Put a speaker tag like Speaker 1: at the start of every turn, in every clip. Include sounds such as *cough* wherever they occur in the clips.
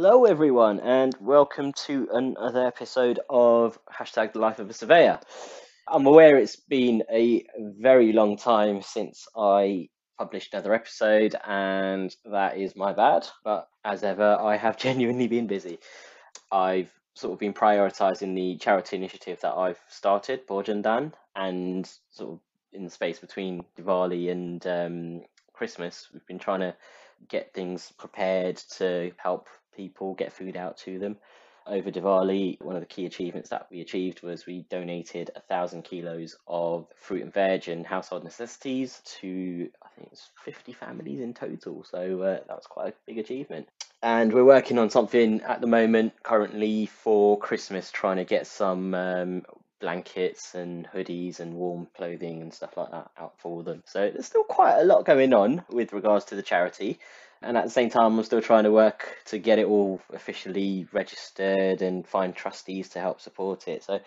Speaker 1: Hello, everyone, and welcome to another episode of hashtag the life of a surveyor. I'm aware it's been a very long time since I published another episode, and that is my bad. But as ever, I have *laughs* genuinely been busy. I've sort of been prioritizing the charity initiative that I've started, Bojandan, and sort of in the space between Diwali and um, Christmas, we've been trying to get things prepared to help people get food out to them. Over Diwali, one of the key achievements that we achieved was we donated a thousand kilos of fruit and veg and household necessities to I think it's 50 families in total. So uh, that was quite a big achievement. And we're working on something at the moment currently for Christmas, trying to get some um, blankets and hoodies and warm clothing and stuff like that out for them. So there's still quite a lot going on with regards to the charity. And at the same time, I'm still trying to work to get it all officially registered and find trustees to help support it. So,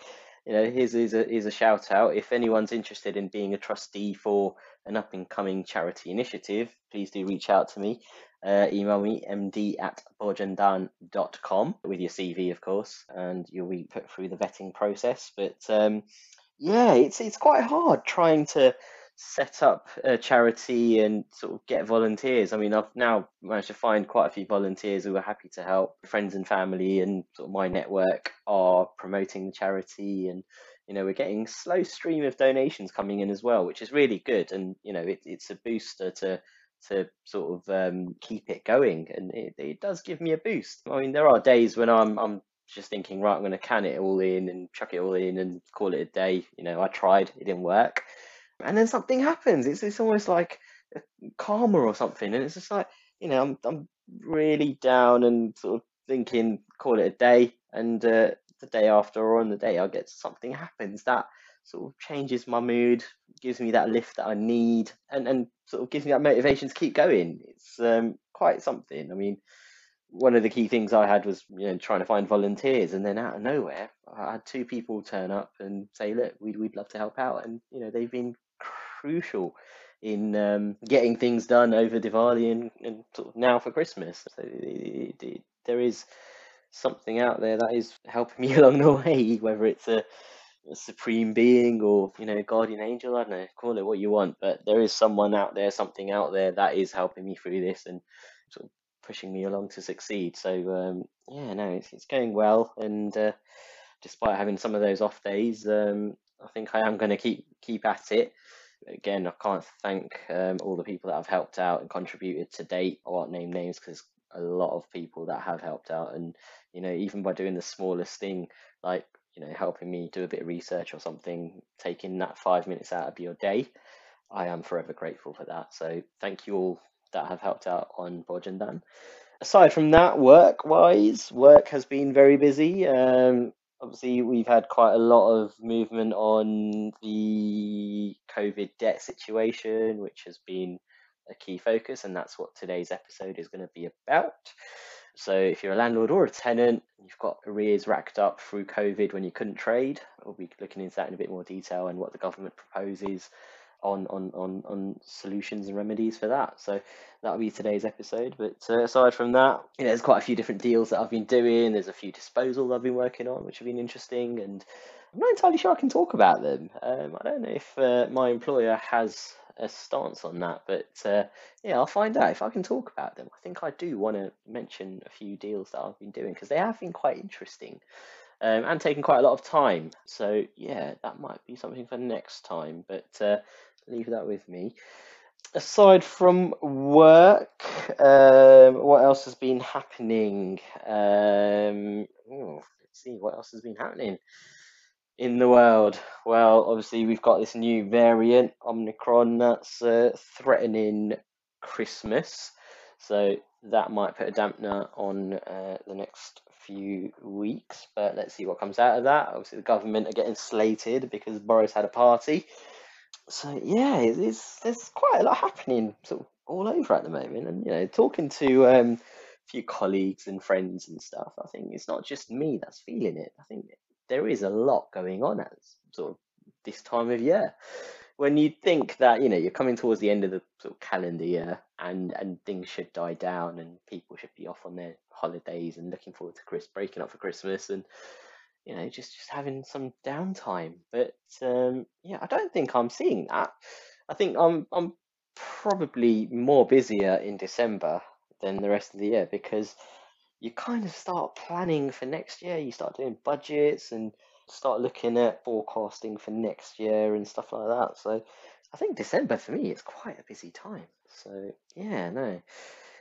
Speaker 1: you know, here's, here's, a, here's a shout out. If anyone's interested in being a trustee for an up and coming charity initiative, please do reach out to me. Uh, email me md at bojandan.com with your CV, of course, and you'll be put through the vetting process. But um, yeah, it's it's quite hard trying to set up a charity and sort of get volunteers. I mean, I've now managed to find quite a few volunteers who are happy to help. Friends and family and sort of my network are promoting the charity and you know we're getting slow stream of donations coming in as well which is really good. And you know it, it's a booster to to sort of um, keep it going. And it, it does give me a boost. I mean there are days when i'm i'm just thinking right i'm going to can it all in and chuck it all in and call it a day. You know i tried it didn't work and then something happens. It's it's almost like karma or something, and it's just like you know I'm I'm really down and sort of thinking call it a day, and uh, the day after or on the day I get something happens that sort of changes my mood, gives me that lift that I need, and and sort of gives me that motivation to keep going. It's um, quite something. I mean. One of the key things I had was you know trying to find volunteers, and then out of nowhere, I had two people turn up and say, "Look, we'd we'd love to help out," and you know they've been crucial in um, getting things done over Diwali and, and now for Christmas. So it, it, it, there is something out there that is helping *laughs* me along the way, whether it's a, a, supreme being or you know guardian angel. I don't know, call it what you want, but there is someone out there, something out there that is helping me through this and sort of pushing me along to succeed. So um, yeah, no, it's it's going well, and uh, despite having some of those off days, um, I think I am going to keep keep at it again, I can't thank um, all the people that have helped out and contributed to date. I won't name names because a lot of people that have helped out, and you know, even by doing the smallest thing, like you know, helping me do a bit of research or something, taking that five minutes out of your day, I am forever grateful for that. So thank you all that have helped out on Bojandan. Aside from that, work wise, work has been very busy. Um, obviously we've had quite a lot of movement on the COVID debt situation, which has been a key focus, and that's what today's episode is going to be about. So, if you're a landlord or a tenant, you've got arrears racked up through COVID when you couldn't trade, we'll be looking into that in a bit more detail and what the government proposes on on on on solutions and remedies for that. So that'll be today's episode. But uh, aside from that, you know, there's quite a few different deals that I've been doing. There's a few disposals I've been working on, which have been interesting, and I'm not entirely sure I can talk about them. Um, I don't know if uh, my employer has a stance on that, but uh, yeah, I'll find out if I can talk about them. I think I do want to mention a few deals that I've been doing because they have been quite interesting. Um, and taking quite a lot of time. So yeah, that might be something for next time. But uh, leave that with me. Aside from work, um, what else has been happening? Um, let's see what else has been happening in the world. Well, obviously we've got this new variant, Omicron, that's uh, threatening Christmas. So that might put a dampener on uh, the next few weeks. But let's see what comes out of that. Obviously, the government are getting slated because Boris had a party so yeah, it's, there's quite a lot happening sort of all over at the moment, and you know, talking to um, a few colleagues and friends and stuff, I think it's not just me that's feeling it. I think there is a lot going on at sort of this time of year. when you think that you know you're coming towards the end of the sort of calendar year and and things should die down and people should be off on their holidays and looking forward to Chris breaking up for Christmas and you know just just having some downtime. But um, yeah, I don't think I'm seeing that. I think I'm I'm probably more busier in December than the rest of the year because you kind of start planning for next year. You start doing budgets and start looking at forecasting for next year and stuff like that. So I think December for me is quite a busy time. So yeah, no,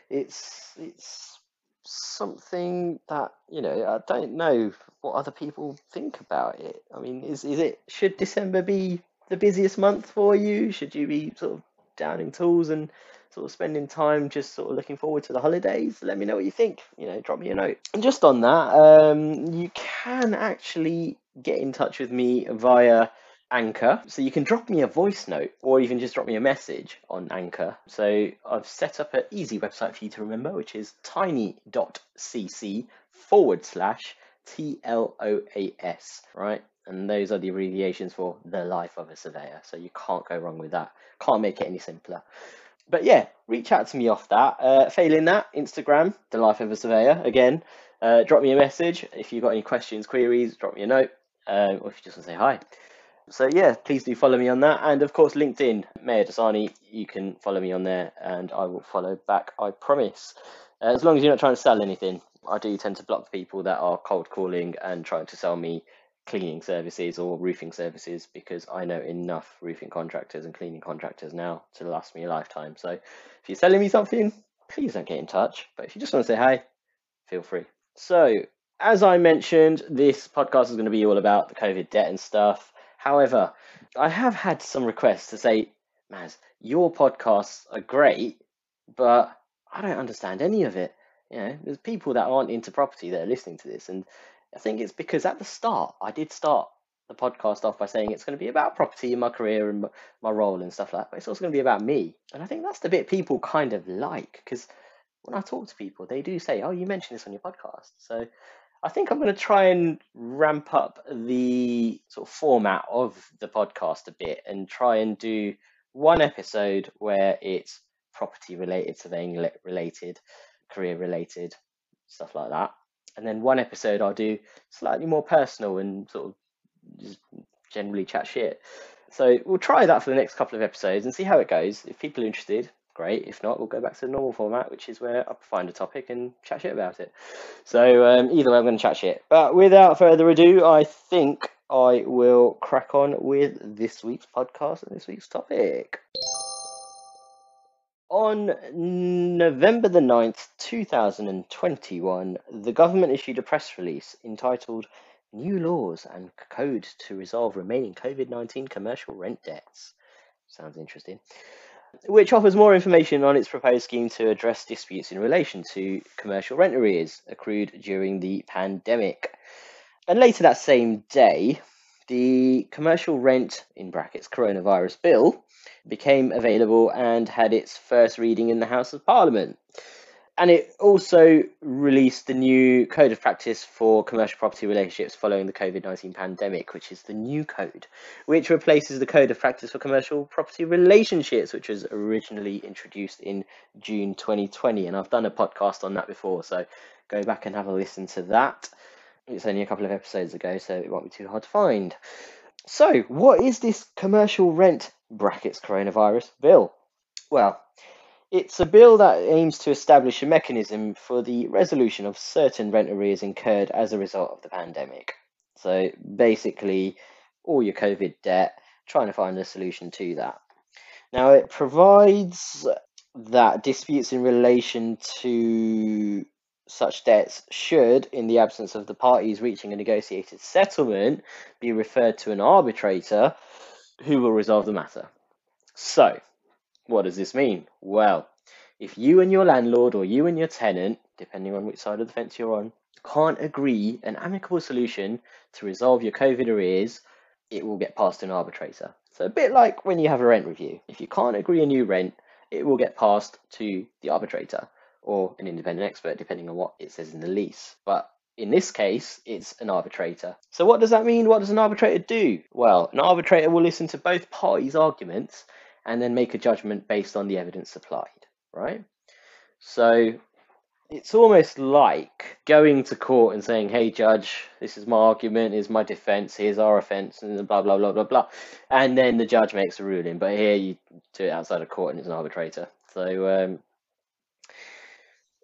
Speaker 1: it's it's something that you know I don't know what other people think about it. I mean, is is it should December be the busiest month for you? Should you be sort of downing tools and sort of spending time just sort of looking forward to the holidays, let me know what you think. You know, drop me a note. And just on that, um, you can actually get in touch with me via Anchor. So you can drop me a voice note or even just drop me a message on Anchor. So I've set up an easy website for you to remember, which is tiny.cc forward slash TLOAS, right? And those are the abbreviations for the life of a surveyor. So you can't go wrong with that. Can't make it any simpler but yeah, reach out to me off that. Uh, failing that, Instagram, the life of a surveyor. Again, uh, drop me a message if you've got any questions, queries. Drop me a note, um, or if you just want to say hi. So yeah, please do follow me on that, and of course LinkedIn, Mayur Dasani. You can follow me on there, and I will follow back. I promise. Uh, as long as you're not trying to sell anything, I do tend to block people that are cold calling and trying to sell me cleaning services or roofing services because I know enough roofing contractors and cleaning contractors now to last me a lifetime. So if you're selling me something, please don't get in touch. But if you just want to say hi, feel free. So, as I mentioned, this podcast is going to be all about the COVID debt and stuff. However, I have had some requests to say, Maz, your podcasts are great, but I don't understand any of it. You know, there's people that aren't into property that are listening to this, and I think it's because at the start, I did start the podcast off by saying it's going to be about property in my career and my role and stuff like that, but it's also going to be about me. And I think that's the bit people kind of like because when I talk to people, they do say, Oh, you mentioned this on your podcast. So I think I'm going to try and ramp up the sort of format of the podcast a bit and try and do one episode where it's property related, surveying related, career related, stuff like that and then one episode I'll do slightly more personal and sort of just generally chat shit. So we'll try that for the next couple of episodes and see how it goes. If people are interested, great. If not, we'll go back to the normal format, which is where I find a topic and chat shit about it. So um, either way, I'm going to chat shit. But without further ado, I think I will crack on with this week's podcast and this week's topic. On November the 9th, 2021, the government issued a press release entitled New Laws and Code to Resolve Remaining COVID 19 Commercial Rent Debts. Sounds interesting. Which offers more information on its proposed scheme to address disputes in relation to commercial rent arrears accrued during the pandemic. And later that same day, the commercial rent in brackets coronavirus bill became available and had its first reading in the House of Parliament. And it also released the new Code of Practice for Commercial Property Relationships following the COVID 19 pandemic, which is the new code, which replaces the Code of Practice for Commercial Property Relationships, which was originally introduced in June 2020. And I've done a podcast on that before, so go back and have a listen to that. It's only a couple of episodes ago, so it won't be too hard to find. So, what is this commercial rent brackets coronavirus bill? Well, it's a bill that aims to establish a mechanism for the resolution of certain rent arrears incurred as a result of the pandemic. So, basically, all your COVID debt, trying to find a solution to that. Now, it provides that disputes in relation to such debts should, in the absence of the parties reaching a negotiated settlement, be referred to an arbitrator who will resolve the matter. So, what does this mean? Well, if you and your landlord or you and your tenant, depending on which side of the fence you're on, can't agree an amicable solution to resolve your COVID arrears, it will get passed to an arbitrator. So, a bit like when you have a rent review. If you can't agree a new rent, it will get passed to the arbitrator or an independent expert, depending on what it says in the lease. But in this case, it's an arbitrator. So, what does that mean? What does an arbitrator do? Well, an arbitrator will listen to both parties' arguments and then make a judgment based on the evidence supplied, right? So, it's almost like going to court and saying, "Hey, judge, this is my argument, is my defense, here's our offence, and blah blah blah blah blah," and then the judge makes a ruling. But here you do it outside of court, and it's an arbitrator. So um,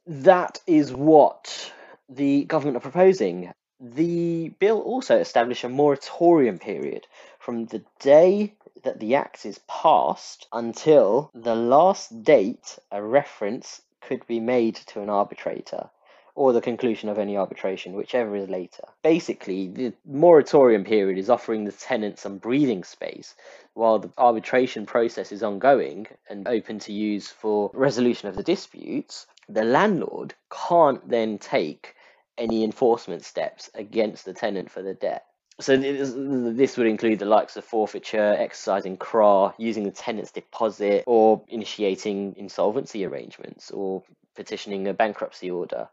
Speaker 1: that is what the government are proposing. The bill also established a moratorium period from the day that the Act is passed until the last date a reference could be made to an arbitrator or the conclusion of any arbitration, whichever is later. Basically, the moratorium period is offering the tenant some breathing space while the arbitration process is ongoing and open to use for resolution of the disputes. The landlord can't then take any enforcement steps against the tenant for the debt. So this would include the likes of forfeiture, exercising CRA, using the tenant's deposit, or initiating insolvency arrangements, or petitioning a bankruptcy order.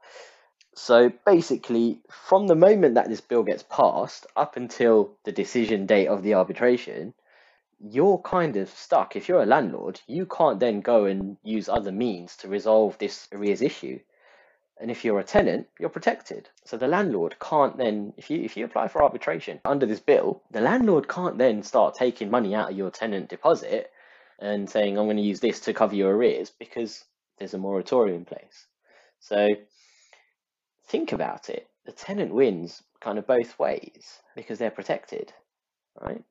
Speaker 1: So basically, from the moment that this bill gets passed up until the decision date of the arbitration, you're kind of stuck. If you're a landlord, you can't then go and use other means to resolve this arrears issue. And if you're a tenant, you're protected. So the landlord can't then, if you if you apply for arbitration under this bill, the landlord can't then start taking money out of your tenant deposit and saying, I'm going to use this to cover your arrears because there's a moratorium in place. So think about it. The tenant wins kind of both ways because they're protected, right?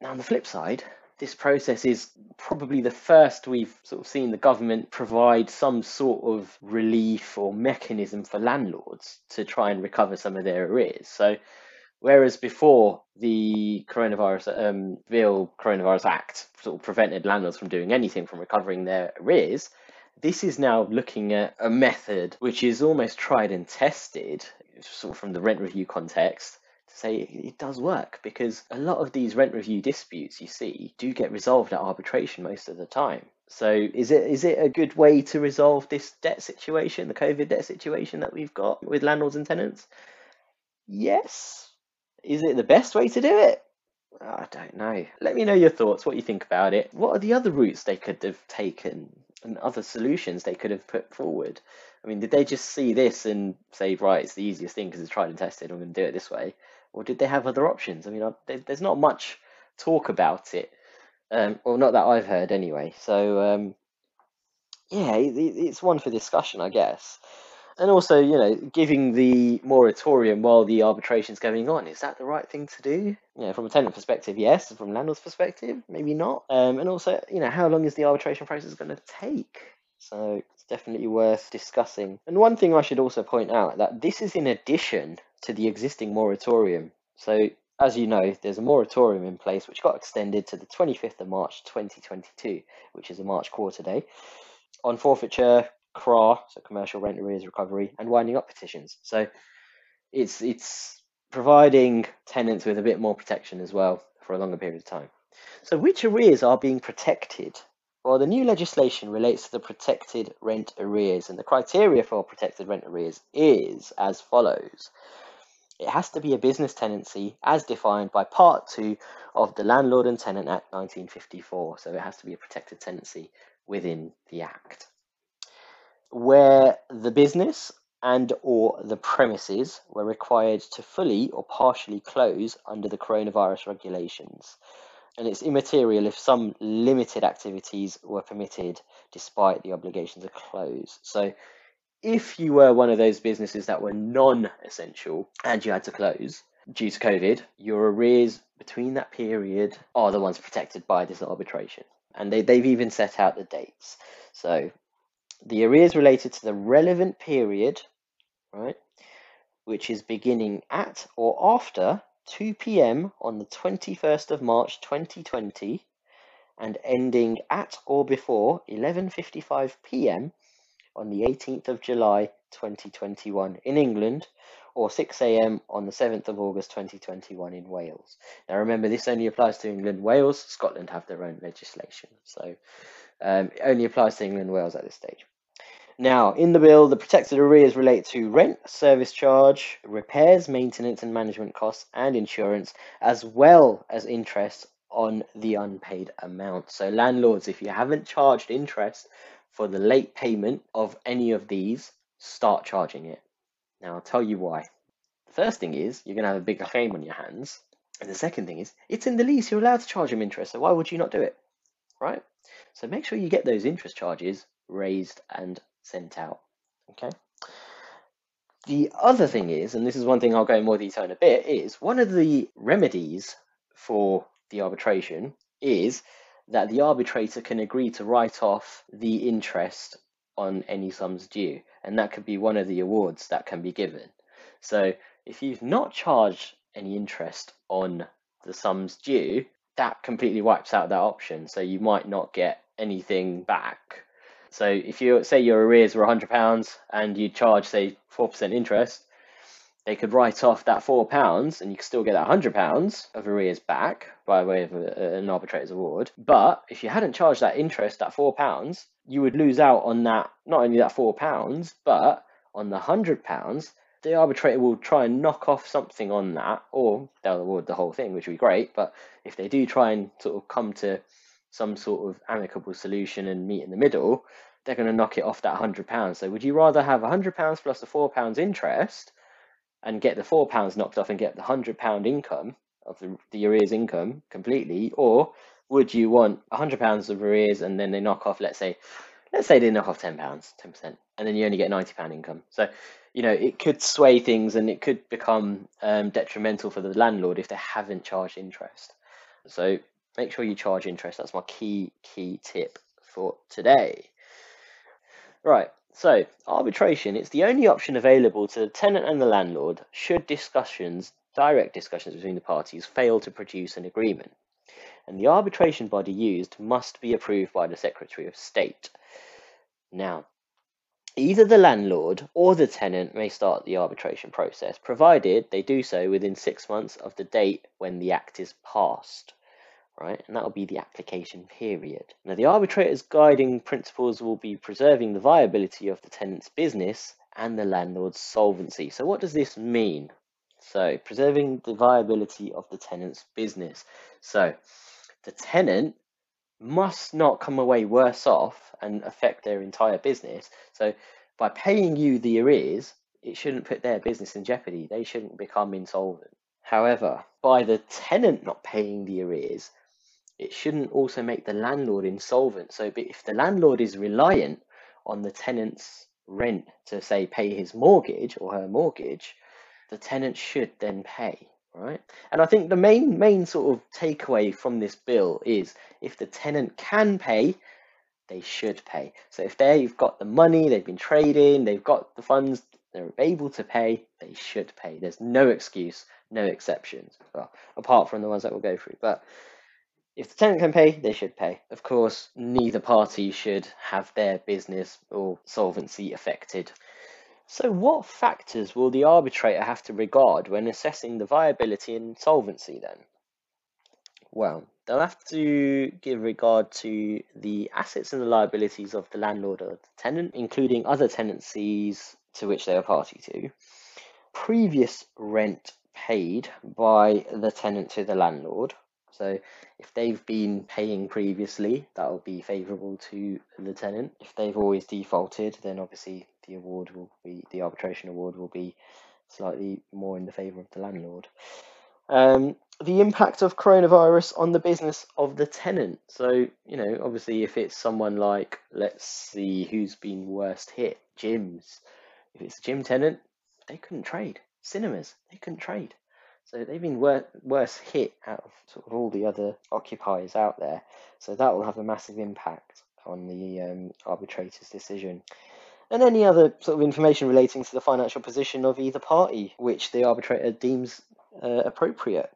Speaker 1: Now on the flip side, this process is probably the first we've sort of seen the government provide some sort of relief or mechanism for landlords to try and recover some of their arrears. So, whereas before the coronavirus um, bill, coronavirus act, sort of prevented landlords from doing anything from recovering their arrears, this is now looking at a method which is almost tried and tested, sort of from the rent review context, say it does work because a lot of these rent review disputes you see do get resolved at arbitration most of the time. So is it is it a good way to resolve this debt situation, the COVID debt situation that we've got with landlords and tenants? Yes. Is it the best way to do it? I don't know. Let me know your thoughts, what you think about it. What are the other routes they could have taken and other solutions they could have put forward? I mean, did they just see this and say, right, it's the easiest thing because it's tried and tested, I'm going to do it this way? Or did they have other options? I mean, there's not much talk about it, um, or not that I've heard anyway. So um, yeah, it's one for discussion, I guess. And also, you know, giving the moratorium while the arbitration's going on, is that the right thing to do? You know, from a tenant perspective, yes. From landlord's perspective, maybe not. Um, and also, you know, how long is the arbitration process going to take? So it's definitely worth discussing. And one thing I should also point out that this is in addition to the existing moratorium. So, as you know, there's a moratorium in place which got extended to the 25th of March 2022, which is a March quarter day, on forfeiture, CRA, so commercial rent arrears recovery, and winding up petitions. So, it's it's providing tenants with a bit more protection as well for a longer period of time. So, which arrears are being protected? Well, the new legislation relates to the protected rent arrears, and the criteria for protected rent arrears is as follows. It has to be a business tenancy as defined by Part 2 of the Landlord and Tenant Act 1954. So it has to be a protected tenancy within the Act. Where the business and or the premises were required to fully or partially close under the coronavirus regulations. And it's immaterial if some limited activities were permitted despite the obligation to close. So if you were one of those businesses that were non-essential and you had to close due to COVID, your arrears between that period are the ones protected by this arbitration. And they, they've even set out the dates. So the arrears related to the relevant period, right, which is beginning at or after 2 p.m. on the 21st of March 2020 and ending at or before 11:55 p.m on the 18th of July 2021 in England or 6 a.m. on the 7th of August 2021 in Wales. Now remember, this only applies to England, Wales, Scotland have their own legislation. So um, it only applies to England and Wales at this stage. Now, in the bill, the protected arrears relate to rent, service charge, repairs, maintenance and management costs, and insurance, as well as interest on the unpaid amount. So, landlords, if you haven't charged interest for the late payment of any of these, start charging it. Now, I'll tell you why. The first thing is you're going to have a bigger claim on your hands. And the second thing is it's in the lease, you're allowed to charge them interest. So, why would you not do it? Right? So, make sure you get those interest charges raised and sent out. Okay. The other thing is, and this is one thing I'll go in more detail in a bit, is one of the remedies for the arbitration is that the arbitrator can agree to write off the interest on any sums due, and that could be one of the awards that can be given. So if you've not charged any interest on the sums due, that completely wipes out that option. So you might not get anything back. So if you say your arrears were £100 and you charge, say, 4% interest, they could write off that £4 and you could still get that £100 of arrears back by way of a, an arbitrator's award. But if you hadn't charged that interest, that £4, you would lose out on that, not only that £4, but on the £100 the arbitrator will try and knock off something on that, or they'll award the whole thing, which would be great. But if they do try and sort of come to some sort of amicable solution and meet in the middle, they're going to knock it off that hundred pounds. So would you rather have hundred pounds plus the four pounds interest and get the four pounds knocked off and get the hundred pound income of the, the arrears income completely, or would you want a hundred pounds of arrears and then they knock off, let's say, let's say they knock off ten pounds, ten percent, and then you only get ninety pound income. So you know, it could sway things and it could become um, detrimental for the landlord if they haven't charged interest. So make sure you charge interest. That's my key, key tip for today. Right, so arbitration, it's the only option available to the tenant and the landlord should discussions, direct discussions between the parties, fail to produce an agreement. And the arbitration body used must be approved by the Secretary of State. Now, Either the landlord or the tenant may start the arbitration process, provided they do so within six months of the date when the act is passed. Right, and that will be the application period. Now, the arbitrator's guiding principles will be preserving the viability of the tenant's business and the landlord's solvency. So, what does this mean? So, preserving the viability of the tenant's business. So, the tenant must not come away worse off and affect their entire business. So by paying you the arrears, it shouldn't put their business in jeopardy. They shouldn't become insolvent. However, by the tenant not paying the arrears, it shouldn't also make the landlord insolvent. So if the landlord is reliant on the tenant's rent to say pay his mortgage or her mortgage, the tenant should then pay right? And I think the main main sort of takeaway from this bill is if the tenant can pay, they should pay. So if they've got the money, they've been trading, they've got the funds, they're able to pay, they should pay. There's no excuse, no exceptions, well, apart from the ones that we'll go through. But if the tenant can pay, they should pay. Of course, neither party should have their business or solvency affected. So, what factors will the arbitrator have to regard when assessing the viability and solvency then? Well, they'll have to give regard to the assets and the liabilities of the landlord or the tenant, including other tenancies to which they are party to, previous rent paid by the tenant to the landlord. So, if they've been paying previously, that will be favourable to the tenant. If they've always defaulted, then obviously the award will be the arbitration award will be slightly more in the favour of the landlord. Um, the impact of coronavirus on the business of the tenant. So, you know, obviously, if it's someone like, let's see who's been worst hit, gyms. If it's a gym tenant, they couldn't trade. Cinemas, they couldn't trade. So they've been wor- worse hit out of sort of all the other occupiers out there. So that will have a massive impact on the um, arbitrator's decision and any other sort of information relating to the financial position of either party, which the arbitrator deems uh, appropriate.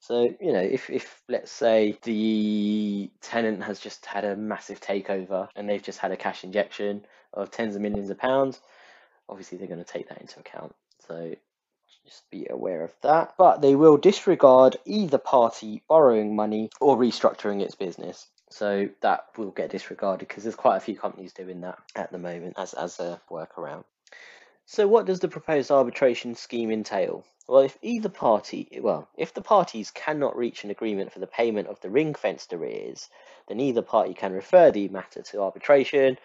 Speaker 1: So, you know, if, if let's say the tenant has just had a massive takeover and they've just had a cash injection of tens of millions of pounds, obviously they're going to take that into account. So just be aware of that. But they will disregard either party borrowing money or restructuring its business. So that will get disregarded because there's quite a few companies doing that at the moment as, as a workaround. So what does the proposed arbitration scheme entail? Well, if either party, well, if the parties cannot reach an agreement for the payment of the ring-fenced arrears, then either party can refer the matter to arbitration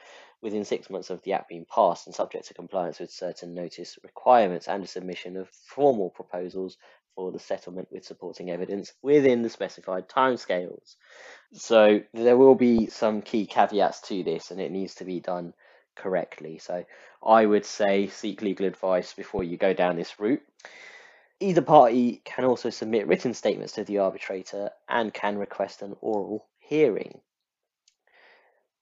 Speaker 1: within six months of the act being passed and subject to compliance with certain notice requirements and a submission of formal proposals for the settlement with supporting evidence within the specified timescales. So there will be some key caveats to this and it needs to be done correctly. So I would say seek legal advice before you go down this route. Either party can also submit written statements to the arbitrator and can request an oral hearing.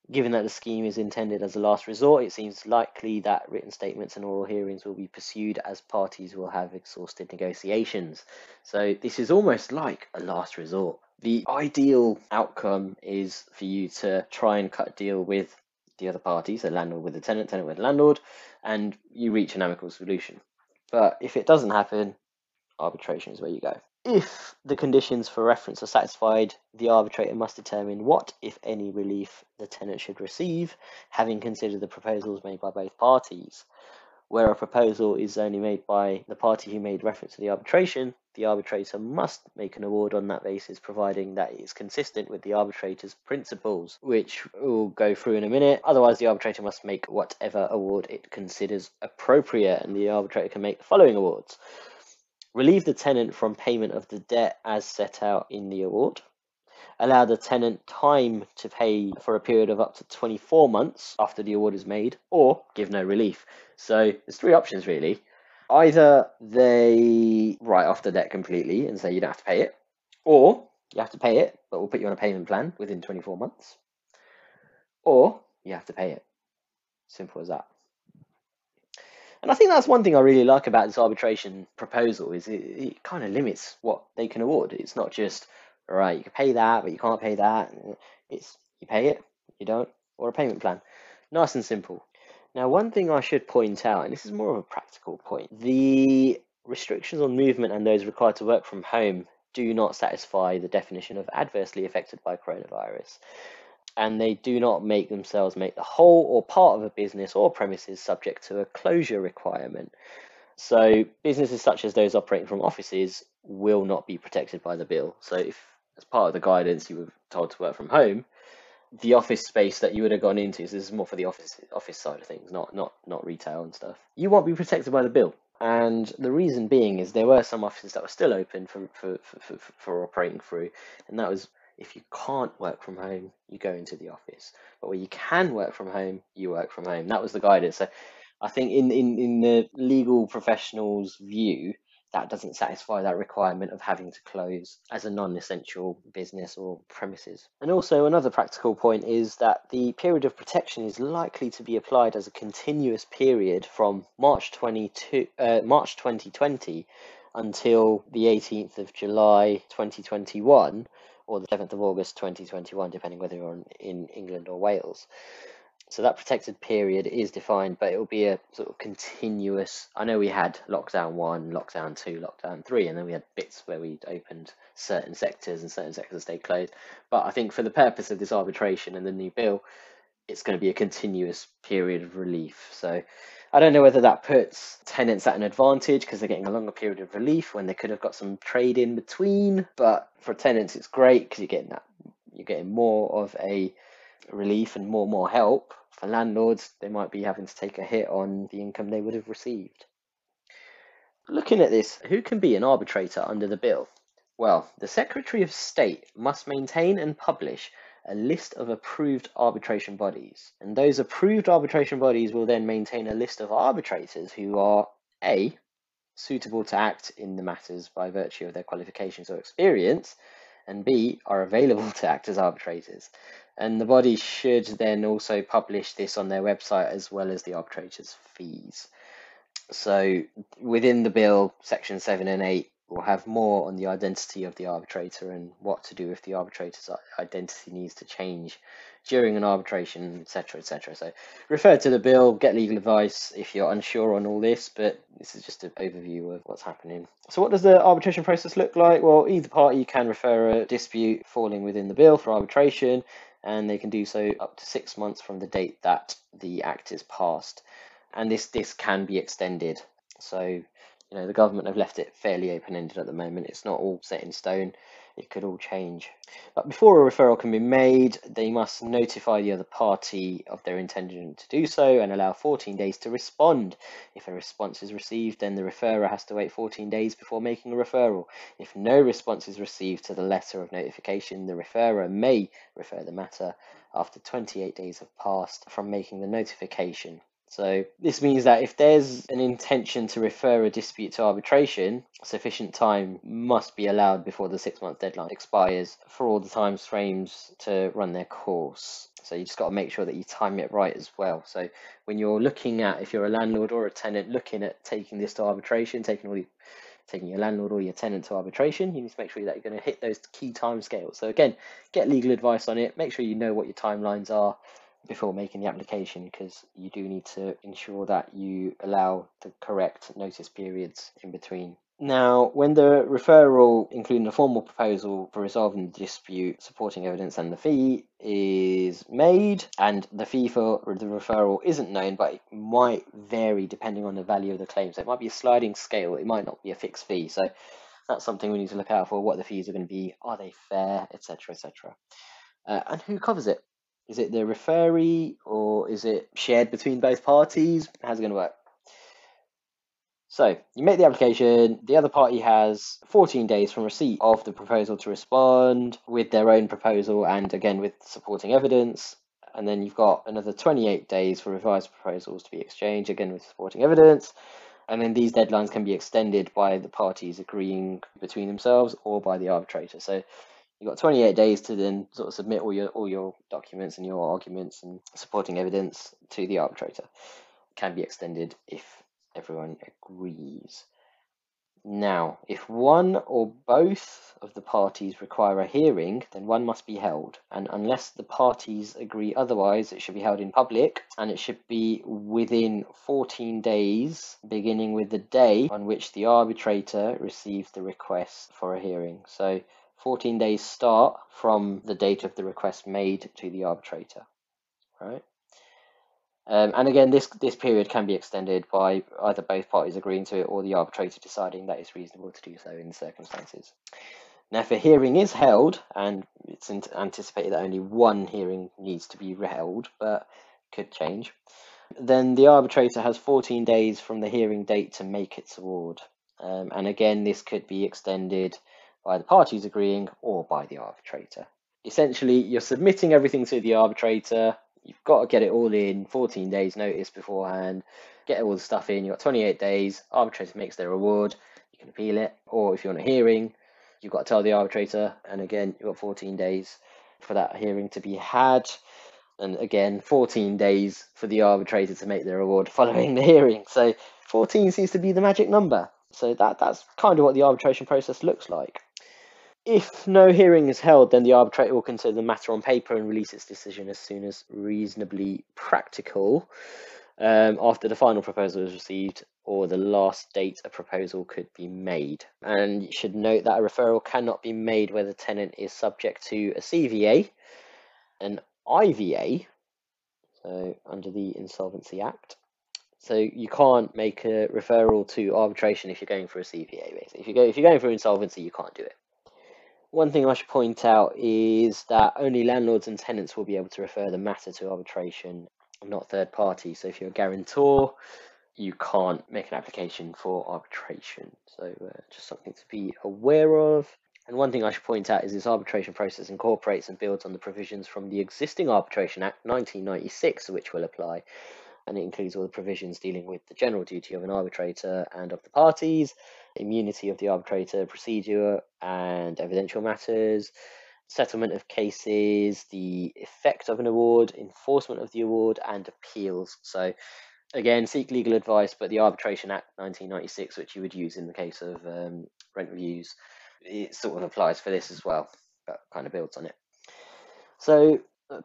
Speaker 1: Given that the scheme is intended as a last resort, it seems likely that written statements and oral hearings will be pursued as parties will have exhausted negotiations. So this is almost like a last resort. The ideal outcome is for you to try and cut a deal with the other parties, so landlord with the tenant, tenant with the landlord, and you reach an amicable solution. But if it doesn't happen, arbitration is where you go. If the conditions for reference are satisfied, the arbitrator must determine what, if any, relief the tenant should receive, having considered the proposals made by both parties. Where a proposal is only made by the party who made reference to the arbitration, the arbitrator must make an award on that basis, providing that it is consistent with the arbitrator's principles, which we'll go through in a minute. Otherwise, the arbitrator must make whatever award it considers appropriate, and the arbitrator can make the following awards relieve the tenant from payment of the debt as set out in the award, allow the tenant time to pay for a period of up to 24 months after the award is made, or give no relief. So there's three options really. Either they write off the debt completely and say you don't have to pay it, or you have to pay it, but we'll put you on a payment plan within 24 months, or you have to pay it. Simple as that. And I think that's one thing I really like about this arbitration proposal is it, it kind of limits what they can award. It's not just all right, you can pay that, but you can't pay that. It's you pay it, you don't, or a payment plan. Nice and simple. Now, one thing I should point out, and this is more of a practical point, the restrictions on movement and those required to work from home do not satisfy the definition of adversely affected by coronavirus and they do not make themselves make the whole or part of a business or premises subject to a closure requirement. So businesses such as those operating from offices will not be protected by the bill. So if as part of the guidance you were told to work from home, the office space that you would have gone into, so this is more for the office office side of things, not not not retail and stuff. You won't be protected by the bill. And the reason being is there were some offices that were still open for, for, for, for, for operating through, and that was if you can't work from home, you go into the office. But where you can work from home, you work from home. That was the guidance. So I think in, in, in the legal professional's view, that doesn't satisfy that requirement of having to close as a non-essential business or premises. And also another practical point is that the period of protection is likely to be applied as a continuous period from March 22 uh, March 2020 until the 18th of July 2021 or the 7th of August 2021, depending whether you're in England or Wales. So that protected period is defined, but it will be a sort of continuous. I know we had lockdown one, lockdown two, lockdown three, and then we had bits where we opened certain sectors and certain sectors stayed closed. But I think for the purpose of this arbitration and the new bill, it's going to be a continuous period of relief. So I don't know whether that puts tenants at an advantage because they're getting a longer period of relief when they could have got some trade in between. But for tenants, it's great because you're getting that you're getting more of a relief and more more help. For landlords, they might be having to take a hit on the income they would have received. Looking at this, who can be an arbitrator under the bill? Well, the Secretary of State must maintain and publish a list of approved arbitration bodies. And those approved arbitration bodies will then maintain a list of arbitrators who are A, suitable to act in the matters by virtue of their qualifications or experience, and B, are available to act as arbitrators. And the body should then also publish this on their website as well as the arbitrator's fees. So within the bill, section 7 and 8 we'll have more on the identity of the arbitrator and what to do if the arbitrator's identity needs to change during an arbitration, etc., etc. So refer to the bill, get legal advice if you're unsure on all this, but this is just an overview of what's happening. So what does the arbitration process look like? Well, either party can refer a dispute falling within the bill for arbitration, and they can do so up to six months from the date that the act is passed. And this this can be extended. So, you know, the government have left it fairly open ended at the moment. It's not all set in stone it could all change. But before a referral can be made, they must notify the other party of their intention to do so and allow 14 days to respond. If a response is received, then the referrer has to wait 14 days before making a referral. If no response is received to the letter of notification, the referrer may refer the matter after 28 days have passed from making the notification. So this means that if there's an intention to refer a dispute to arbitration, sufficient time must be allowed before the six month deadline expires for all the time frames to run their course. So you just got to make sure that you time it right as well. So when you're looking at, if you're a landlord or a tenant looking at taking this to arbitration, taking all the, taking your landlord or your tenant to arbitration, you need to make sure that you're going to hit those key time scales. So again, get legal advice on it. Make sure you know what your timelines are before making the application because you do need to ensure that you allow the correct notice periods in between. Now, when the referral, including a formal proposal for resolving the dispute, supporting evidence, and the fee is made, and the fee for the referral isn't known, but it might vary depending on the value of the claim. So it might be a sliding scale, it might not be a fixed fee. So that's something we need to look out for what the fees are going to be, are they fair, etc. etc. Uh, and who covers it? Is it the referee or is it shared between both parties? How's it going to work? So you make the application, the other party has 14 days from receipt of the proposal to respond with their own proposal and again with supporting evidence. And then you've got another 28 days for revised proposals to be exchanged, again with supporting evidence. And then these deadlines can be extended by the parties agreeing between themselves or by the arbitrator. So you've got 28 days to then sort of submit all your all your documents and your arguments and supporting evidence to the arbitrator. Can be extended if everyone agrees. Now, if one or both of the parties require a hearing, then one must be held. And unless the parties agree otherwise, it should be held in public and it should be within 14 days, beginning with the day on which the arbitrator receives the request for a hearing. So 14 days start from the date of the request made to the arbitrator, right? Um, and again, this this period can be extended by either both parties agreeing to it or the arbitrator deciding that it's reasonable to do so in the circumstances. Now, if a hearing is held, and it's anticipated that only one hearing needs to be held, but could change, then the arbitrator has 14 days from the hearing date to make its award. Um, and again, this could be extended by the parties agreeing or by the arbitrator. Essentially, you're submitting everything to the arbitrator. You've got to get it all in 14 days notice beforehand. Get all the stuff in. You've got 28 days. Arbitrator makes their award. You can appeal it. Or if you're on a hearing, you've got to tell the arbitrator. And again, you've got 14 days for that hearing to be had. And again, 14 days for the arbitrator to make their award following the hearing. So 14 seems to be the magic number. So that that's kind of what the arbitration process looks like. If no hearing is held, then the arbitrator will consider the matter on paper and release its decision as soon as reasonably practical um, after the final proposal is received or the last date a proposal could be made. And you should note that a referral cannot be made where the tenant is subject to a CVA, an IVA, so under the Insolvency Act. So you can't make a referral to arbitration if you're going for a CVA. Basically, if you go if you're going for insolvency, you can't do it. One thing I should point out is that only landlords and tenants will be able to refer the matter to arbitration, not third parties. So if you're a guarantor, you can't make an application for arbitration. So uh, just something to be aware of. And one thing I should point out is this arbitration process incorporates and builds on the provisions from the existing Arbitration Act 1996, which will apply. And it includes all the provisions dealing with the general duty of an arbitrator and of the parties, immunity of the arbitrator, procedure and evidential matters, settlement of cases, the effect of an award, enforcement of the award, and appeals. So, again, seek legal advice, but the Arbitration Act 1996, which you would use in the case of um, rent reviews, it sort of applies for this as well, but kind of builds on it. So,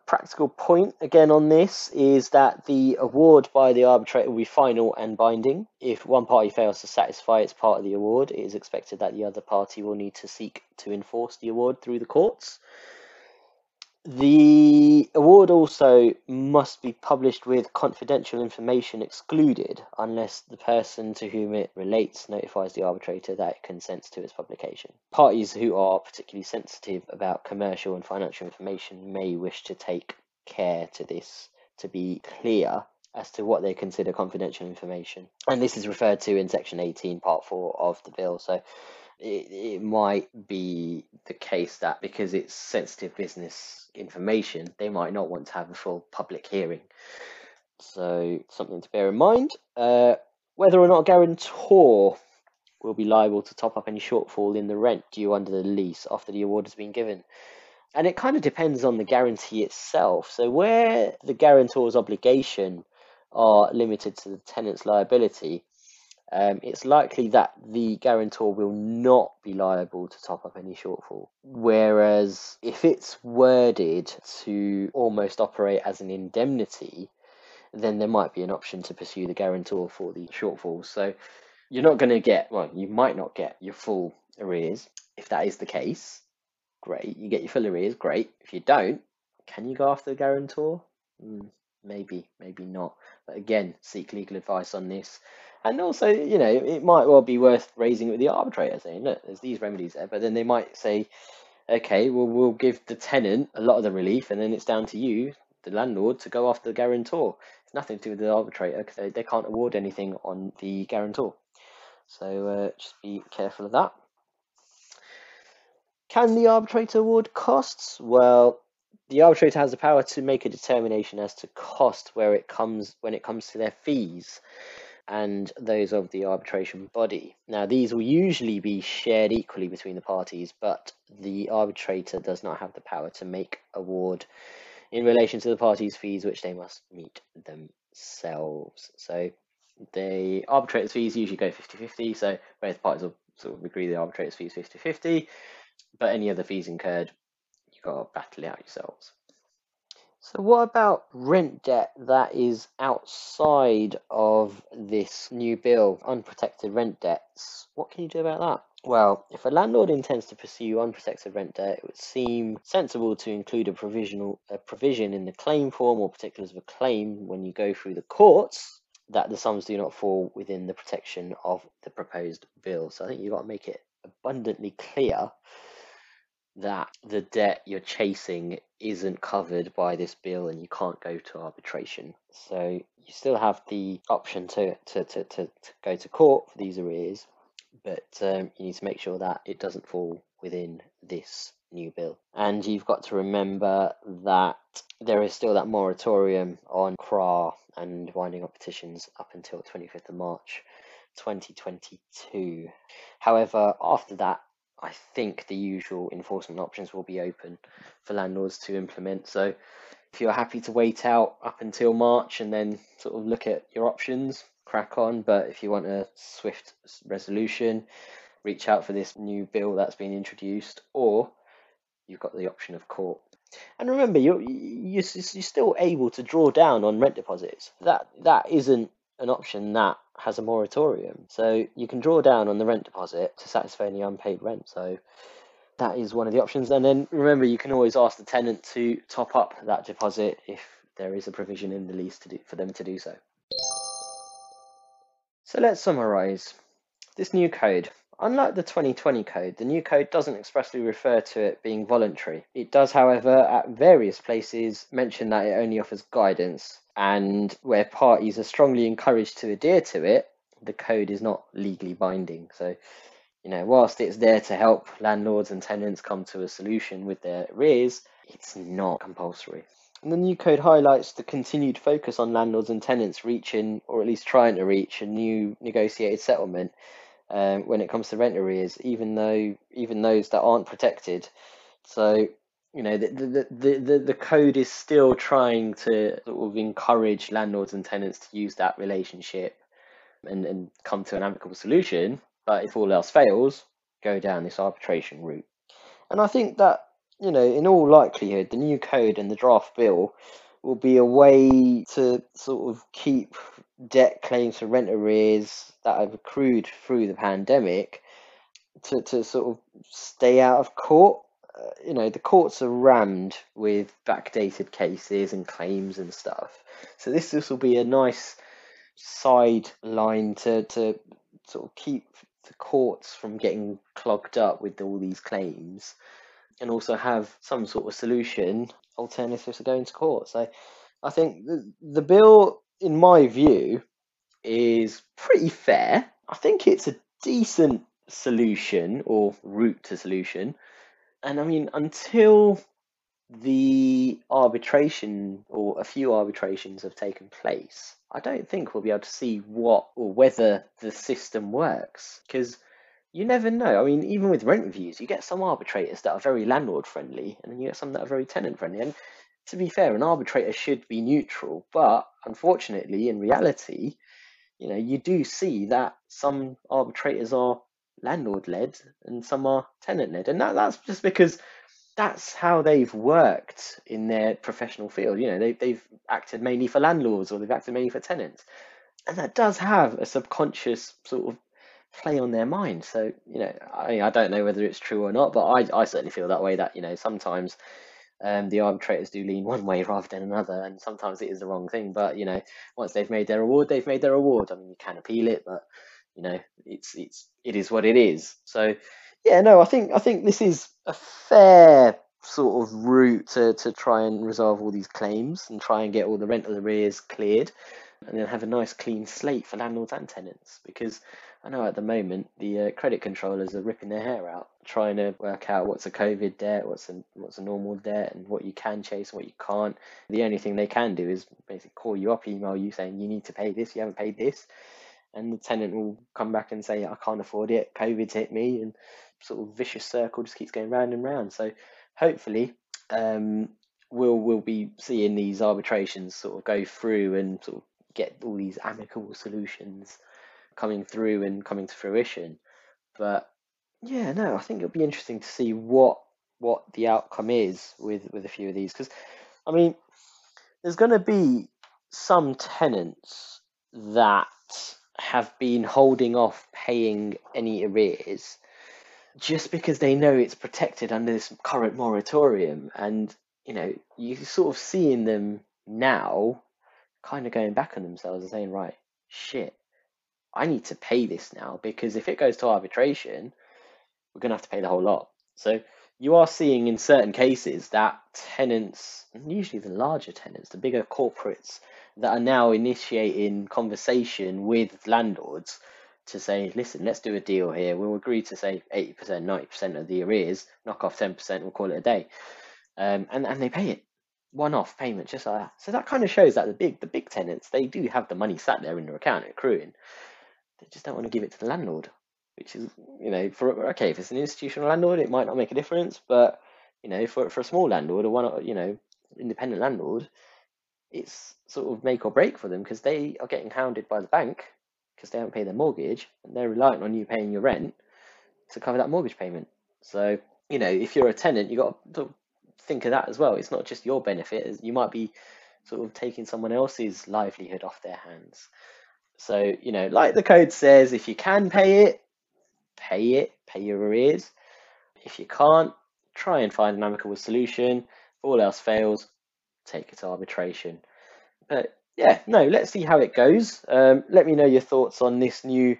Speaker 1: practical point again on this is that the award by the arbitrator will be final and binding. If one party fails to satisfy its part of the award, it is expected that the other party will need to seek to enforce the award through the courts. The award also must be published with confidential information excluded unless the person to whom it relates notifies the arbitrator that it consents to its publication. Parties who are particularly sensitive about commercial and financial information may wish to take care to this to be clear as to what they consider confidential information. And this is referred to in section 18, part 4 of the bill. So it, it might be the case that because it's sensitive business information, they might not want to have a full public hearing. So, something to bear in mind. Uh, whether or not a guarantor will be liable to top up any shortfall in the rent due under the lease after the award has been given. And it kind of depends on the guarantee itself. So, where the guarantor's obligation are limited to the tenant's liability, um, it's likely that the guarantor will not be liable to top up any shortfall. Whereas if it's worded to almost operate as an indemnity, then there might be an option to pursue the guarantor for the shortfalls. So you're not going to get, well, you might not get your full arrears. If that is the case, great. You get your full arrears, great. If you don't, can you go after the guarantor? Mm, maybe, maybe not. But again, seek legal advice on this. And also, you know, it might well be worth raising it with the arbitrator, saying, look, there's these remedies there. But then they might say, okay, well, we'll give the tenant a lot of the relief, and then it's down to you, the landlord, to go after the guarantor. It's nothing to do with the arbitrator because they, they can't award anything on the guarantor. So uh, just be careful of that. Can the arbitrator award costs? Well, the arbitrator has the power to make a determination as to cost where it comes when it comes to their fees and those of the arbitration body. Now, these will usually be shared equally between the parties, but the arbitrator does not have the power to make award in relation to the parties' fees, which they must meet themselves. So, the arbitrator's fees usually go 50 50, so both parties will sort of agree the arbitrator's fees 50 50, but any other fees incurred, you've got to battle it out yourselves. So what about rent debt that is outside of this new bill, unprotected rent debts? What can you do about that? Well, if a landlord intends to pursue unprotected rent debt, it would seem sensible to include a provisional a provision in the claim form or particulars of a claim when you go through the courts that the sums do not fall within the protection of the proposed bill. So I think you've got to make it abundantly clear that the debt you're chasing isn't covered by this bill and you can't go to arbitration. So you still have the option to, to, to, to, to go to court for these arrears, but um, you need to make sure that it doesn't fall within this new bill. And you've got to remember that there is still that moratorium on CRA and winding up petitions up until 25th of March 2022. However, after that, I think the usual enforcement options will be open for landlords to implement. So if you're happy to wait out up until March and then sort of look at your options, crack on. But if you want a swift resolution, reach out for this new bill that's been introduced, or you've got the option of court. And remember, you're you're, you're still able to draw down on rent deposits. That that isn't an option that has a moratorium. So you can draw down on the rent deposit to satisfy any unpaid rent. So that is one of the options. And then remember, you can always ask the tenant to top up that deposit if there is a provision in the lease to do, for them to do so. So let's summarize this new code. Unlike the 2020 code, the new code doesn't expressly refer to it being voluntary. It does, however, at various places mention that it only offers guidance and where parties are strongly encouraged to adhere to it, the code is not legally binding. So, you know, whilst it's there to help landlords and tenants come to a solution with their arrears, it's not compulsory. And the new code highlights the continued focus on landlords and tenants reaching, or at least trying to reach, a new negotiated settlement um, when it comes to rent arrears, even though even those that aren't protected. So you know the, the the, the the code is still trying to sort of encourage landlords and tenants to use that relationship and, and come to an amicable solution but if all else fails go down this arbitration route and i think that you know in all likelihood the new code and the draft bill will be a way to sort of keep debt claims for rent arrears that have accrued through the pandemic to, to sort of stay out of court uh, you know, the courts are rammed with backdated cases and claims and stuff. So this this will be a nice sideline to to sort of keep the courts from getting clogged up with all these claims, and also have some sort of solution alternatives to going to court. So I think the, the bill, in my view, is pretty fair. I think it's a decent solution or route to solution. And I mean, until the arbitration or a few arbitrations have taken place, I don't think we'll be able to see what or whether the system works because you never know. I mean, even with rent reviews, you get some arbitrators that are very landlord friendly and then you get some that are very tenant friendly. And to be fair, an arbitrator should be neutral, but unfortunately, in reality, you know, you do see that some arbitrators are landlord led and some are tenant led, and that, that's just because that's how they've worked in their professional field. You know, they, they've acted mainly for landlords or they've acted mainly for tenants, and that does have a subconscious sort of play on their mind. So, you know, I, I don't know whether it's true or not, but I, I certainly feel that way. That you know, sometimes um, the arbitrators do lean one way *laughs* rather than another, and sometimes it is the wrong thing. But you know, once they've made their award, they've made their award. I mean, you can appeal it, but you know, it's it's it is what it is. So yeah, no, I think I think this is a fair sort of route to, to try and resolve all these claims and try and get all the rental arrears cleared and then have a nice clean slate for landlords and tenants because I know at the moment the uh, credit controllers are ripping their hair out trying to work out what's a COVID debt, what's a what's a normal debt, and what you can chase and what you can't. The only thing they can do is basically call you up, email you saying you need to pay this, you haven't paid this, and the tenant will come back and say I can't afford it, COVID's hit me, and sort of vicious circle just keeps going round and round. So hopefully. Um, we'll we'll be seeing these arbitrations sort of go through and sort of get all these amicable solutions coming through and coming to fruition. But yeah, no, I think it'll be interesting to see what what the outcome is with with a few of these because I mean, there's going to be some tenants that have been holding off paying any arrears just because they know it's protected under this current moratorium and you know you sort of seeing them now kind of going back on themselves and saying right shit I need to pay this now because if it goes to arbitration, we're going to have to pay the whole lot. So you are seeing in certain cases that tenants, usually the larger tenants, the bigger corporates, that are now initiating conversation with landlords to say, listen, let's do a deal here. We'll agree to say 80%, 90% of the arrears, knock off 10%, we'll call it a day. Um, and, and they pay it one-off payment just like that. So that kind of shows that the big the big tenants they do have the money sat there in their account accruing. They just don't want to give it to the landlord, which is, you know, for okay, if it's an institutional landlord, it might not make a difference, but you know, for for a small landlord or one, you know, independent landlord, it's sort of make or break for them because they are getting hounded by the bank because they haven't paid their mortgage and they're relying on you paying your rent to cover that mortgage payment. So, you know, if you're a tenant, you got to think of that as well. It's not just your benefit; you might be sort of taking someone else's livelihood off their hands. So, you know, like the code says, if you can pay it, pay it, pay your arrears. If you can't, try and find an amicable solution. If all else fails, take it to arbitration. But yeah, no, let's see how it goes. Um, let me know your thoughts on this new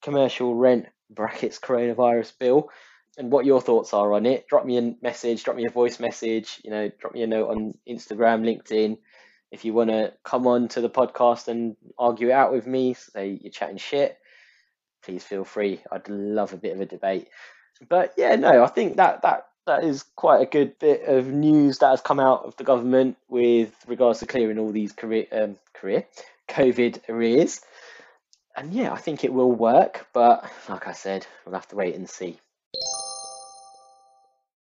Speaker 1: commercial rent brackets coronavirus bill and what your thoughts are on it. Drop me a message, drop me a voice message, you know, drop me a note on Instagram, LinkedIn if you want to come on to the podcast and argue it out with me, say you're chatting shit, please feel free. I'd love a bit of a debate. But yeah, no, I think that that that is quite a good bit of news that has come out of the government with regards to clearing all these career um, career COVID arrears. And yeah, I think it will work, but like I said, we'll have to wait and see.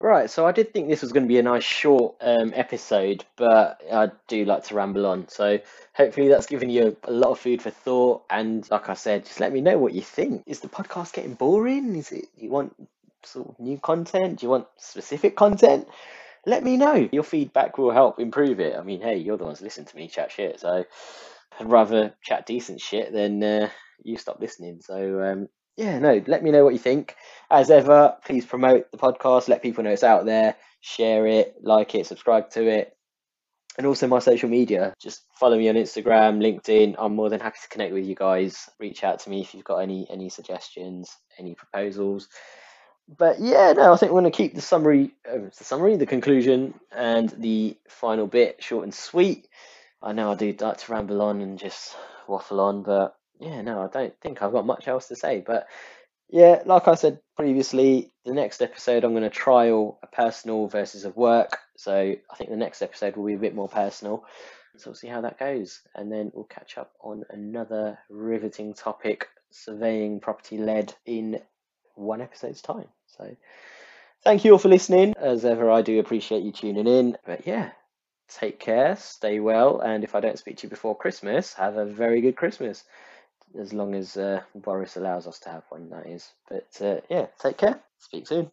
Speaker 1: Right, so I did think this was going to be a nice short um, episode, but I do like to ramble on. So hopefully that's given you a, lot of food for thought. And like I said, just let me know what you think. Is the podcast getting boring? Is it you want sort of new content? Do you want specific content? Let me know. Your feedback will help improve it. I mean, hey, you're the ones listening to me chat shit, so I'd rather chat decent shit than uh, you stop listening. So um, yeah, no, let me know what you think. As ever, please promote the podcast, let people know it's out there, share it, like it, subscribe to it. And also my social media. Just follow me on Instagram, LinkedIn. I'm more than happy to connect with you guys. Reach out to me if you've got any any suggestions, any proposals. But yeah, no, I think we're going to keep the summary, uh, the summary, the conclusion, and the final bit short and sweet. I know I do like to ramble on and just waffle on, but yeah, no, I don't think I've got much else to say. But yeah, like I said previously, the next episode I'm going to trial a personal versus a work. So I think the next episode will be a bit more personal. So we'll see how that goes. And then we'll catch up on another riveting topic, surveying property led in one episode's time. So thank you all for listening. As ever, I do appreciate you tuning in. But yeah, take care, stay well, and if I don't speak to you before Christmas, have a very good Christmas. As long as uh, Boris allows us to have one, that is. But uh, yeah, take care. Speak soon.